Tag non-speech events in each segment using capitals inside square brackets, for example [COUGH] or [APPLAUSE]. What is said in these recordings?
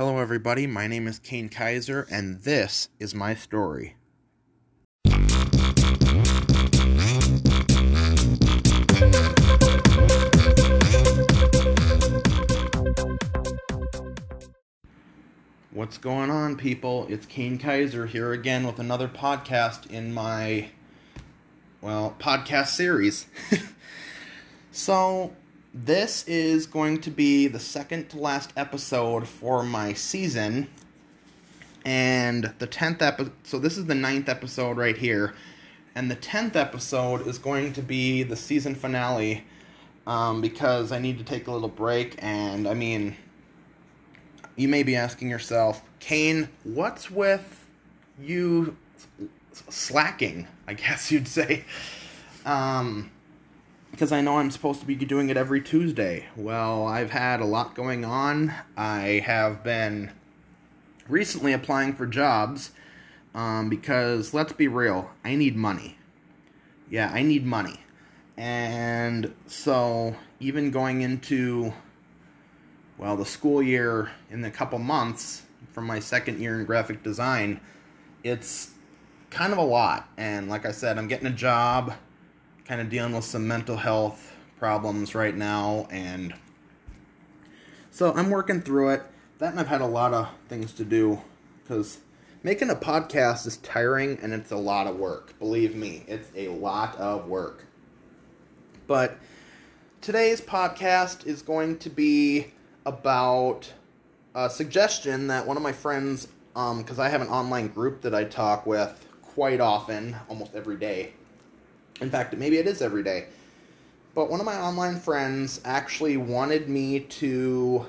Hello, everybody. My name is Cain Kaiser, and this is my story. What's going on, people? It's Cain Kaiser here again with another podcast in my, well, podcast series. [LAUGHS] so, this is going to be the second to last episode for my season. And the 10th episode, so this is the ninth episode right here. And the 10th episode is going to be the season finale um, because I need to take a little break. And I mean, you may be asking yourself, Cain, what's with you slacking? I guess you'd say. Um, because I know I'm supposed to be doing it every Tuesday. Well, I've had a lot going on. I have been recently applying for jobs um, because, let's be real, I need money. Yeah, I need money. And so, even going into, well, the school year in a couple months from my second year in graphic design, it's kind of a lot. And like I said, I'm getting a job kind of dealing with some mental health problems right now, and so I'm working through it. That and I've had a lot of things to do because making a podcast is tiring and it's a lot of work. Believe me, it's a lot of work. But today's podcast is going to be about a suggestion that one of my friends, because um, I have an online group that I talk with quite often, almost every day, in fact, maybe it is every day. But one of my online friends actually wanted me to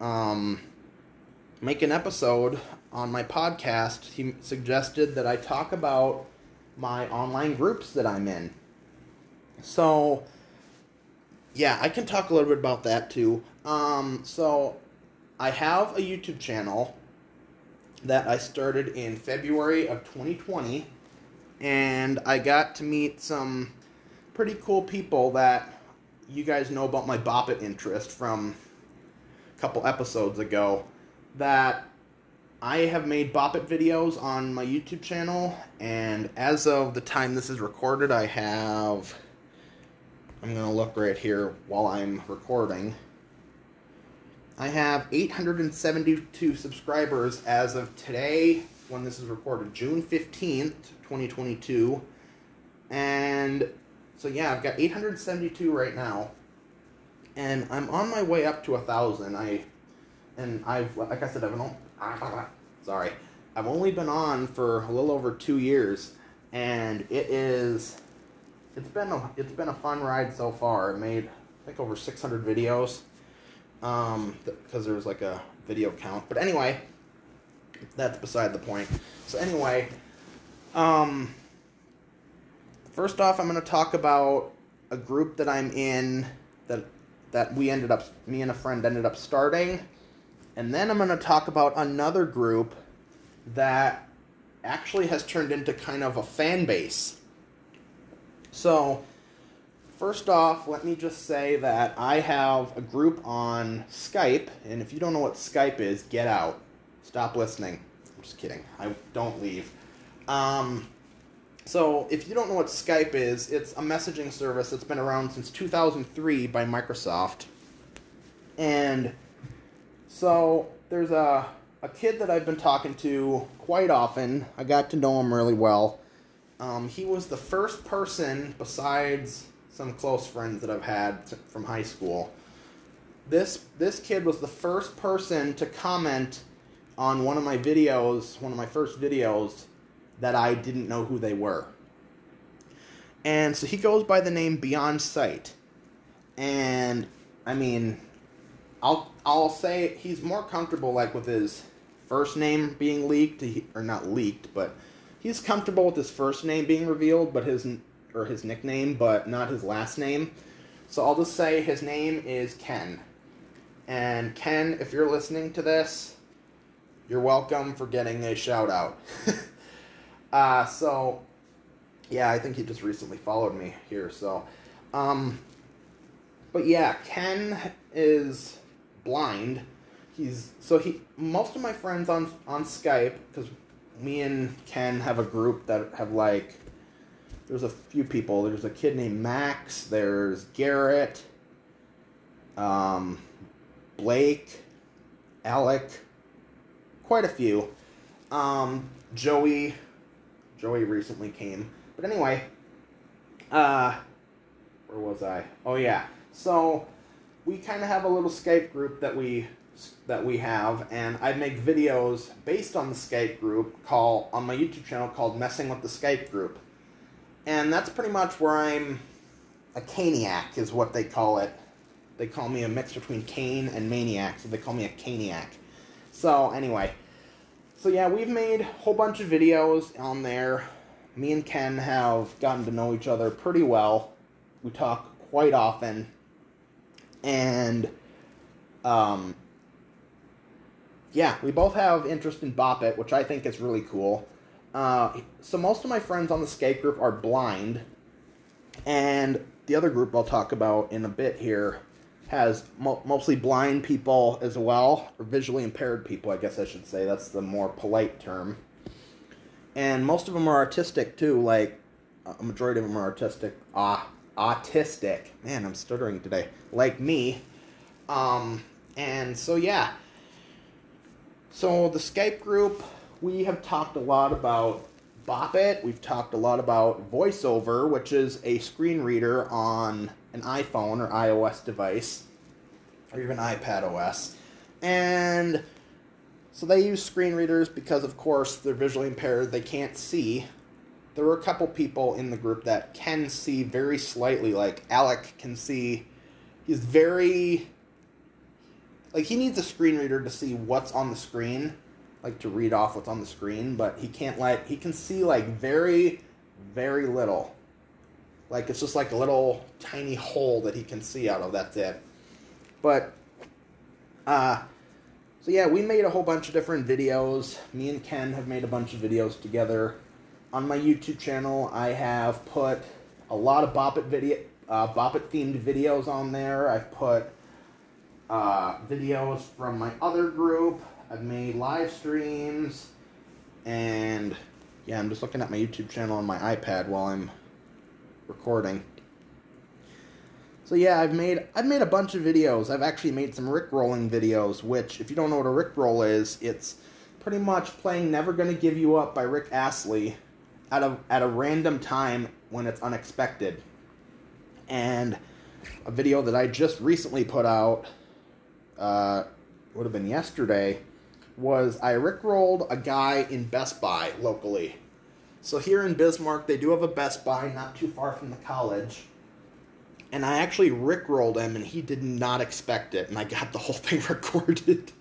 um, make an episode on my podcast. He suggested that I talk about my online groups that I'm in. So, yeah, I can talk a little bit about that too. Um, so, I have a YouTube channel that I started in February of 2020 and I got to meet some pretty cool people that you guys know about my Bop It interest from a couple episodes ago. That I have made Bop It videos on my YouTube channel, and as of the time this is recorded, I have. I'm to look right here while I'm recording. I have 872 subscribers as of today, when this is recorded, June 15th, 2022. And so, yeah, I've got 872 right now. And I'm on my way up to a thousand. I and I've like I said, I've only, [LAUGHS] sorry, I've only been on for a little over two years, and it is it's been a it's been a fun ride so far. I made I think over 600 videos, um, because there was like a video count. But anyway, that's beside the point. So anyway, um, first off, I'm going to talk about a group that I'm in that that we ended up, me and a friend ended up starting, and then I'm going to talk about another group that actually has turned into kind of a fan base. So, first off, let me just say that I have a group on Skype, and if you don't know what Skype is, get out. Stop listening. I'm just kidding. I don't leave. Um, so, if you don't know what Skype is, it's a messaging service that's been around since 2003 by Microsoft. And so, there's a, a kid that I've been talking to quite often. I got to know him really well. Um, he was the first person, besides some close friends that I've had from high school. This this kid was the first person to comment on one of my videos, one of my first videos, that I didn't know who they were. And so he goes by the name Beyond Sight. And I mean, I'll I'll say he's more comfortable like with his first name being leaked or not leaked, but he's comfortable with his first name being revealed, but his or his nickname, but not his last name. So I'll just say his name is Ken. And Ken, if you're listening to this, you're welcome for getting a shout out. [LAUGHS] uh, so, yeah, I think he just recently followed me here. So, um, but yeah, Ken is blind, he's so he most of my friends on on Skype because me and Ken have a group that have like there's a few people. There's a kid named Max. There's Garrett, um, Blake, Alec, quite a few. Um, Joey, Joey recently came. But anyway, uh, where was I? Oh yeah. So we kind of have a little Skype group that we that we have, and I make videos based on the Skype group call on my YouTube channel called Messing with the Skype Group, and that's pretty much where I'm a caniac is what they call it. They call me a mix between Cain and maniac, so they call me a caniac. So anyway, so yeah, we've made a whole bunch of videos on there. Me and Ken have gotten to know each other pretty well. We talk quite often, and um, yeah, we both have interest in Bop It, which I think is really cool. Uh, so most of my friends on the Skype group are blind, and the other group I'll talk about in a bit here has mo- mostly blind people as well, or visually impaired people, I guess I should say. That's the more polite term. And most of them are artistic too. Like a majority of them are artistic. Ah, autistic. Man, I'm stuttering today. Like me. Um, and so yeah. So the Skype group, we have talked a lot about Bop It. We've talked a lot about VoiceOver, which is a screen reader on an iPhone or iOS device, or even iPad OS. And so they use screen readers because, of course, they're visually impaired. They can't see. There were a couple people in the group that can see very slightly. Like Alec can see. He's very. Like, he needs a screen reader to see what's on the screen, like to read off what's on the screen, but he can't, like, he can see, like, very, very little. Like, it's just like a little tiny hole that he can see out of. That's it. But, uh, so yeah, we made a whole bunch of different videos. Me and Ken have made a bunch of videos together. On my YouTube channel, I have put a lot of Bop It video, uh, Bop It themed videos on there. I've put uh, videos from my other group. I've made live streams, and yeah, I'm just looking at my YouTube channel on my iPad while I'm recording. So yeah, I've made I've made a bunch of videos. I've actually made some Rickrolling videos, which if you don't know what a Rickroll is, it's pretty much playing Never Gonna Give You Up by Rick Astley at a at a random time when it's unexpected. And a video that I just recently put out uh, would have been yesterday was I rickrolled a guy in Best Buy locally. So here in Bismarck, they do have a Best Buy not too far from the college and I actually rickrolled him, and he did not expect it, and I got the whole [LAUGHS] thing recorded.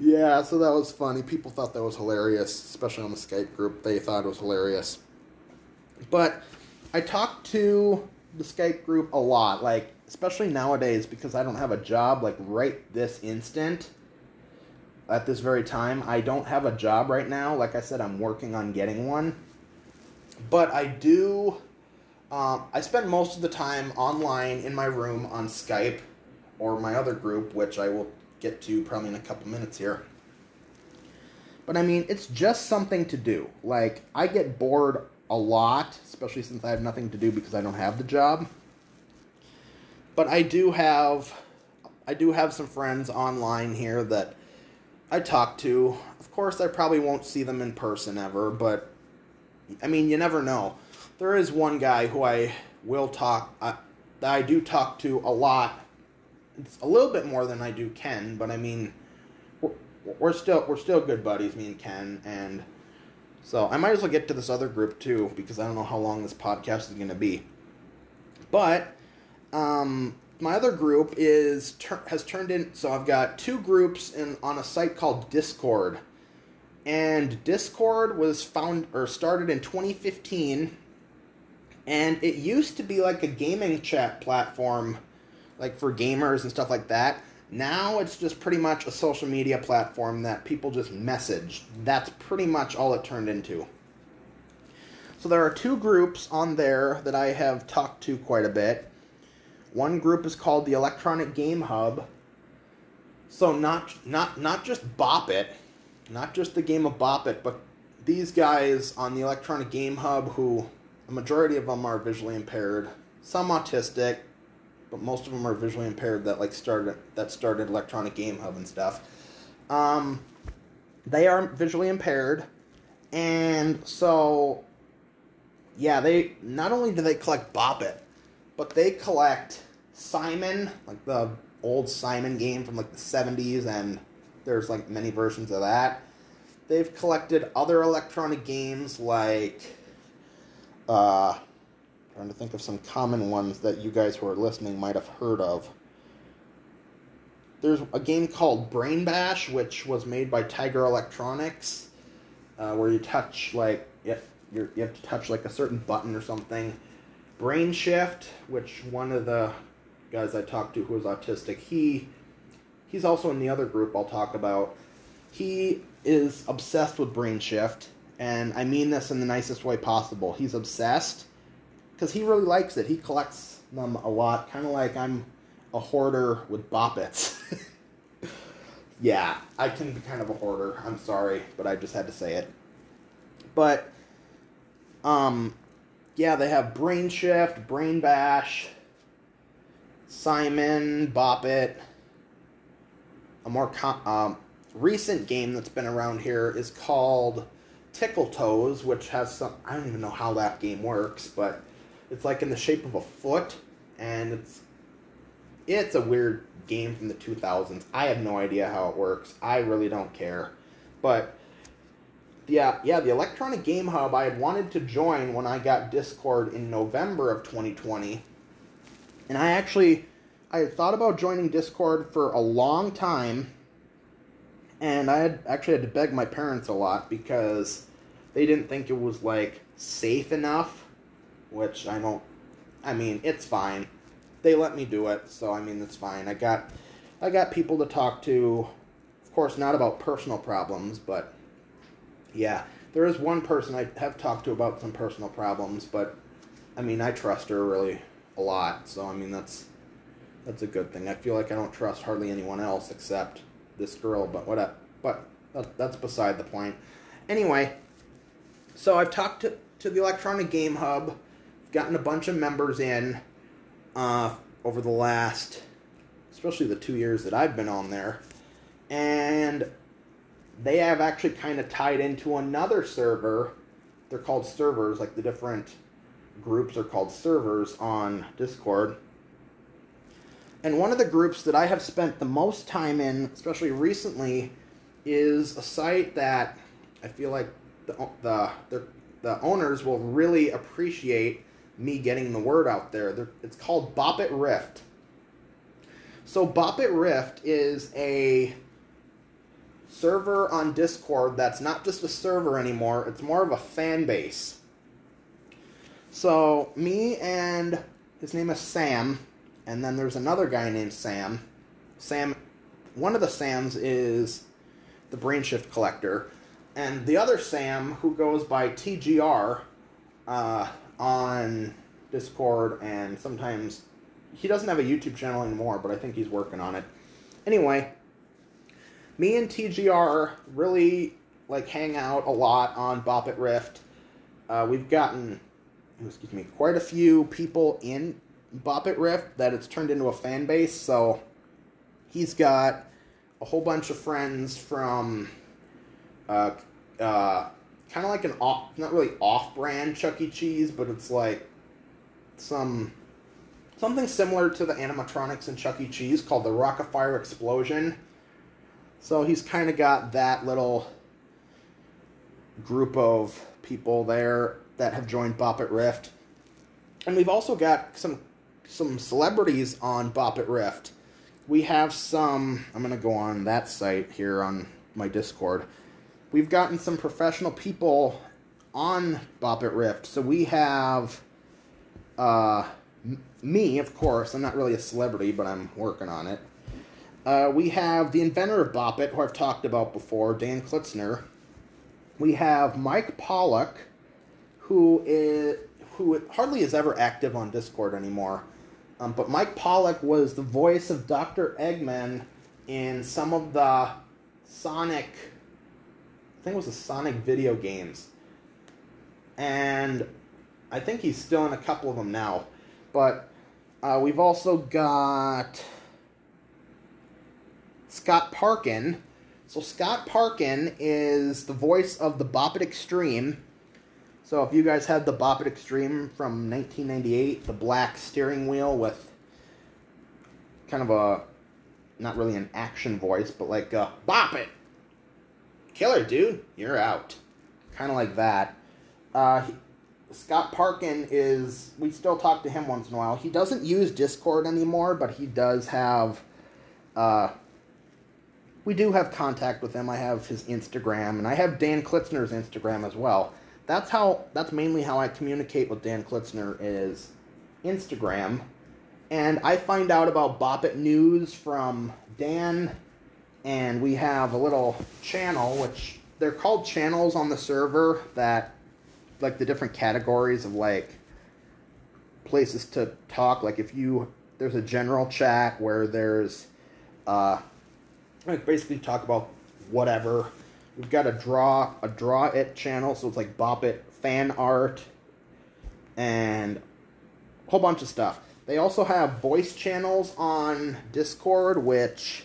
yeah, so that was funny. People thought that was hilarious, especially on the Skype group. They thought it was hilarious. But I talked to the Skype group a lot, like especially nowadays because I don't have a job like right this instant. At this very time, I don't have a job right now. Like I said, I'm working on getting one. But I do um, I spend most of the time online in my room on Skype or my other group, which I will get to probably in a couple minutes here. But I mean, it's just something to do. Like, I get bored a lot, especially since I have nothing to do because I don't have the job. But I do have I do have some friends online here that I talk to. Of course, I probably won't see them in person ever, but I mean, you never know there is one guy who I will talk uh, that I do talk to a lot. It's a little bit more than I do Ken, but I mean, we're, we're still we're still good buddies, me and Ken, and so I might as well get to this other group too because I don't know how long this podcast is going to be. But um, my other group is has turned in. So I've got two groups in on a site called Discord, and Discord was found or started in 2015 and it used to be like a gaming chat platform, like for gamers and stuff like that. Now it's just pretty much a social media platform that people just message. That's pretty much all it turned into. So there are two groups on there that I have talked to quite a bit. One group is called the Electronic Game Hub, So not not not just Bop It, not just the game of Bop It, but these guys on the Electronic Game Hub, who a majority of them are visually impaired, some autistic, but most of them are visually impaired that like started that started Electronic Game Hub and stuff. Um, they are visually impaired, and so yeah, they not only do they collect Bop It, but they collect Simon, like the old Simon game from like the 70s, and there's like many versions of that. They've collected other electronic games like, uh, trying to think of some common ones that you guys who are listening might have heard of. There's a game called Brain Bash, which was made by Tiger Electronics, uh, where you touch like you you have to touch like a certain button or something. Brain Shift, which one of the guys I talked to who was autistic, he he's also in the other group I'll talk about. He is obsessed with Brain Shift, and I mean this in the nicest way possible. He's obsessed because he really likes it. He collects them a lot, kind of like I'm a hoarder with Bop Its. [LAUGHS] yeah, I can be kind of a hoarder. I'm sorry, but I just had to say it. But, um, yeah, they have Brain Shift, Brain Bash, Simon, Bop It. A more com- um, recent game that's been around here is called Tickle Toes, which has some. I don't even know how that game works, but it's like in the shape of a foot, and it's it's a weird game from the 2000s. I have no idea how it works. I really don't care, but yeah, yeah, the Electronic Game Hub I had wanted to join when I got Discord in November of 2020 and I actually I had thought about joining Discord for a long time and I had actually had to beg my parents a lot because they didn't think it was like safe enough, which I don't I mean, it's fine. They let me do it, so I mean, it's fine. I got I got people to talk to, of course, not about personal problems, but yeah, there is one person I have talked to about some personal problems, but I mean, I trust her really a lot. So I mean, that's that's a good thing. I feel like I don't trust hardly anyone else except this girl, but what? But that's beside the point. Anyway, so I've talked to to the Electronic Game Hub, gotten a bunch of members in uh, over the last, especially the two years that I've been on there, and they have actually kind of tied into another server. They're called servers, like the different groups are called servers on Discord. And one of the groups that I have spent the most time in, especially recently, is a site that I feel like the the the, the owners will really appreciate me getting the word out there. They're, it's called Bop It Rift. So Bop It Rift is a server on Discord that's not just a server anymore, it's more of a fan base. So, me and his name is Sam, and then there's another guy named Sam. Sam, one of the Sams is the brain shift Collector, and the other Sam, who goes by TGR uh, on Discord, and sometimes he doesn't have a YouTube channel anymore, but I think he's working on it. Anyway, me and TGR really like hang out a lot on Bop It Rift. Uh, we've gotten, excuse me, quite a few people in Bop It Rift that it's turned into a fan base. So he's got a whole bunch of friends from, uh, uh, kind of like an off, not really off-brand Chuck E. Cheese, but it's like some something similar to the animatronics in Chuck E. Cheese called the Rockafire Explosion so he's kind of got that little group of people there that have joined Bop It Rift. And we've also got some some celebrities on Bop It Rift. We have some I'm to go on that site here on my Discord. We've gotten some professional people on Bop It Rift. So we have uh, me, of course. I'm not really a celebrity, but I'm working on it. Uh, we have the inventor of Bop It, who I've talked about before, Dan Klitzner. We have Mike Pollock, who is who hardly is ever active on Discord anymore. Um, but Mike Pollock was the voice of Dr. Eggman in some of the Sonic, I think it was the Sonic video games. And I think he's still in a couple of them now. But uh, we've also got Scott Parkin. So Scott Parkin is the voice of the Bop It Extreme. So if you guys had the Bop It Extreme from 1998, the black steering wheel with kind of a not really an action voice, but like a Bop It, killer dude, you're out, kind of like that. Uh, he, Scott Parkin is we still talk to him once in a while. He doesn't use Discord anymore, but he does have uh, we do have contact with him. I have his Instagram, and I have Dan Klitzner's Instagram as well. That's how. That's mainly how I communicate with Dan Klitzner is Instagram, and I find out about Bop It News from Dan, and we have a little channel which they're called channels on the server that, like the different categories of like places to talk. Like if you there's a general chat where there's uh like basically talk about whatever. We've got a draw a draw it channel, so it's like Bop It fan art and a whole bunch of stuff. They also have voice channels on Discord, which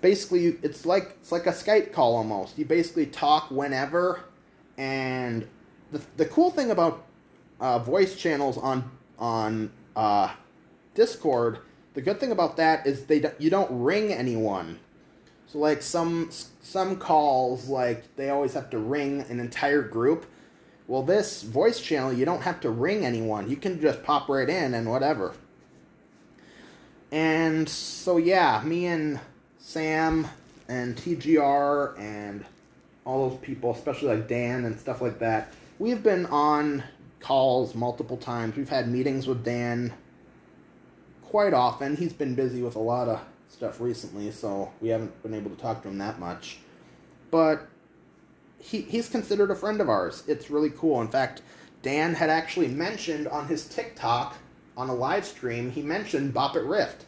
basically it's like it's like a Skype call almost. You basically talk whenever, and the the cool thing about uh, voice channels on on uh, Discord the good thing about that is they you don't ring anyone. So like some some calls like they always have to ring an entire group. Well, this voice channel you don't have to ring anyone. You can just pop right in and whatever. And so yeah, me and Sam and TGR and all those people, especially like Dan and stuff like that, we've been on calls multiple times. We've had meetings with Dan quite often. He's been busy with a lot of stuff recently, so we haven't been able to talk to him that much. But he he's considered a friend of ours. It's really cool. In fact, Dan had actually mentioned on his TikTok on a live stream, he mentioned Bop It Rift.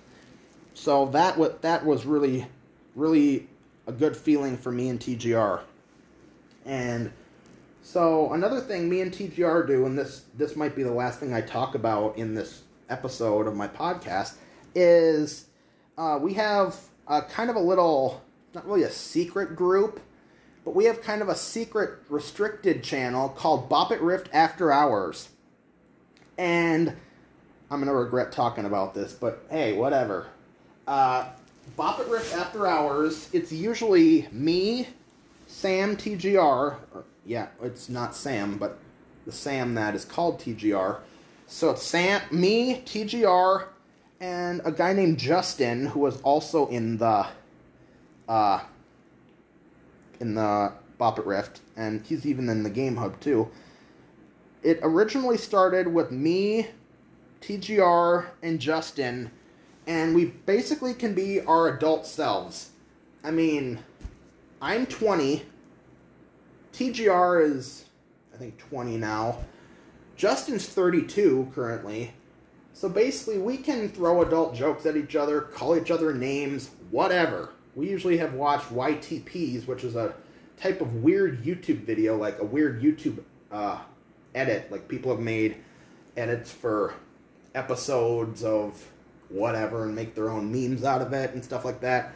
So that what that was really really a good feeling for me and TGR. And so another thing me and TGR do, and this this might be the last thing I talk about in this episode of my podcast is uh, we have a kind of a little, not really a secret group, but we have kind of a secret restricted channel called Bop It Rift After Hours. And I'm going to regret talking about this, but hey, whatever. Uh, Bop It Rift After Hours, it's usually me, Sam TGR, or, yeah, it's not Sam, but the Sam that is called TGR so it's Sam, me, TGR, and a guy named Justin who was also in the uh, in the Bop It Rift, and he's even in the Game Hub too. It originally started with me, TGR, and Justin, and we basically can be our adult selves. I mean, I'm 20. TGR is, I think, 20 now. Justin's 32 currently. So basically, we can throw adult jokes at each other, call each other names, whatever. We usually have watched YTPs, which is a type of weird YouTube video, like a weird YouTube uh, edit. Like people have made edits for episodes of whatever and make their own memes out of it and stuff like that.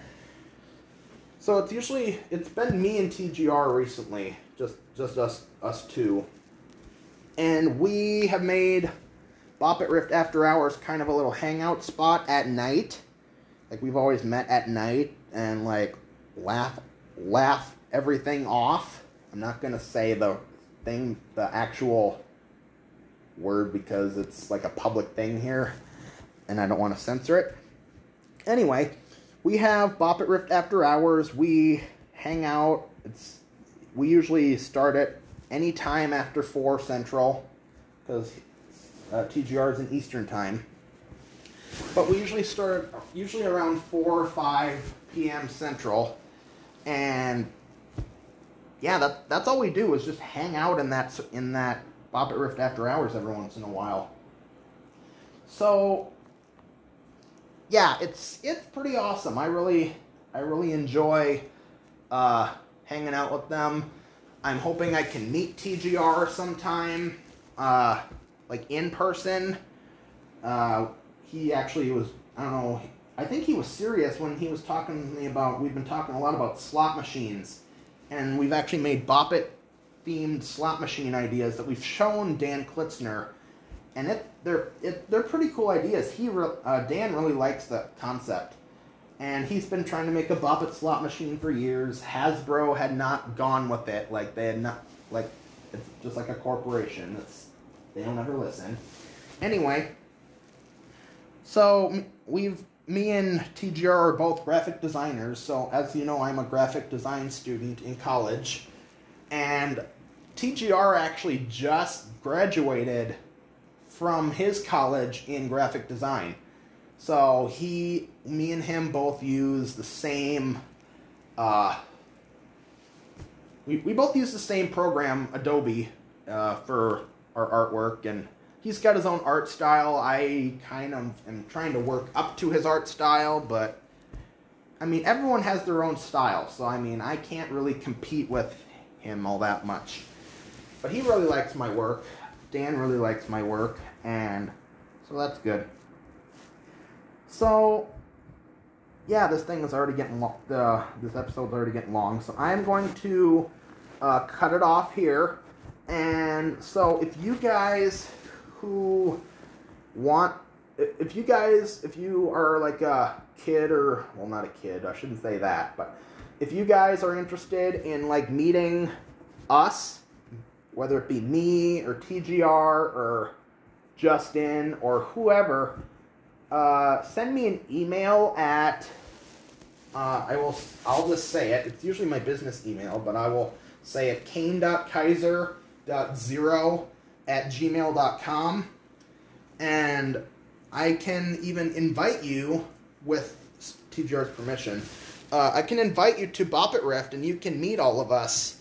So it's usually it's been me and TGR recently, just just us us two and we have made Bop It Rift After Hours kind of a little hangout spot at night. Like we've always met at night and like laugh laugh everything off. I'm not gonna say the thing the actual word because it's like a public thing here and I don't want to censor it. Anyway, we have Bop It Rift After Hours. We hang out. It's we usually start it anytime after 4 Central, because uh, TGR is in Eastern Time. But we usually start usually around 4 or 5 p.m. Central, and yeah, that, that's all we do is just hang out in that in that Bop It Rift After Hours every once in a while. So yeah, it's it's pretty awesome. I really I really enjoy uh, hanging out with them. I'm hoping I can meet TGR sometime, uh, like in person. Uh, he actually was I don't know. I think he was serious when he was talking to me about. We've been talking a lot about slot machines, and we've actually made Bop It themed slot machine ideas that we've shown Dan Klitzner, and it they're it, they're pretty cool ideas. He re, uh, Dan really likes the concept, and he's been trying to make a Bop It slot machine for years. Hasbro had not gone with it, like they had not like it's just like a corporation. It's they don't ever listen. Anyway, so we've me and TGR are both graphic designers. So as you know, I'm a graphic design student in college, and TGR actually just graduated from his college in graphic design. So he, me and him both use the same. Uh, we, we both use the same program, Adobe, uh, for our artwork, and he's got his own art style. I kind of am trying to work up to his art style, but I mean, everyone has their own style, so I mean, I can't really compete with him all that much. But he really likes my work. Dan really likes my work, and so that's good. So, yeah, this thing is already getting long. Uh, this episode's already getting long, so I'm going to uh, cut it off here. And so, if you guys who want if you guys if you are like a kid or well not a kid i shouldn't say that but if you guys are interested in like meeting us whether it be me or tgr or justin or whoever uh, send me an email at uh, i will i'll just say it. It's usually my business email but i will say it cain.kaiser.zero at gmail.com. And I can even invite you, with TGR's permission, uh, I can invite you to Bop It Rift and you can meet all of us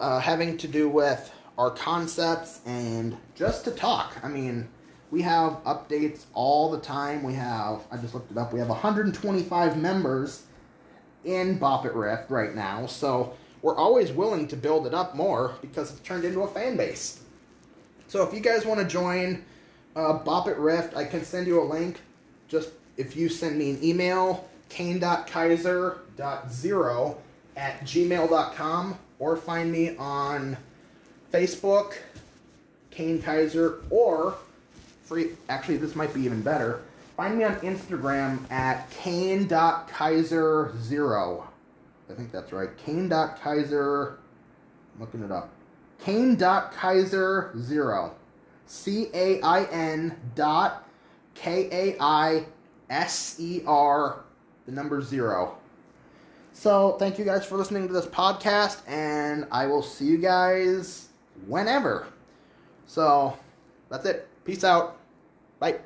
uh, having to do with our concepts and just to talk. I mean, we have updates all the time. We have, I just looked it up, we have 125 members in Bop It Rift right now. So we're always willing to build it up more because it's turned into a fan base. So if you guys want to join uh, Bop It Rift, I can send you a link. Just if you send me an email, cain.kaiser.zero at gmail.com or find me on Facebook, Cain Kaiser, or free. Actually, this might be even better. Find me on Instagram at cain.kaiser0. I think that's right. Cain.kaiser. I'm looking it up. Cain dot Kaiser zero. C A I N dot K A I S E R the number zero. So thank you guys for listening to this podcast and I will see you guys whenever. So that's it. Peace out. Bye.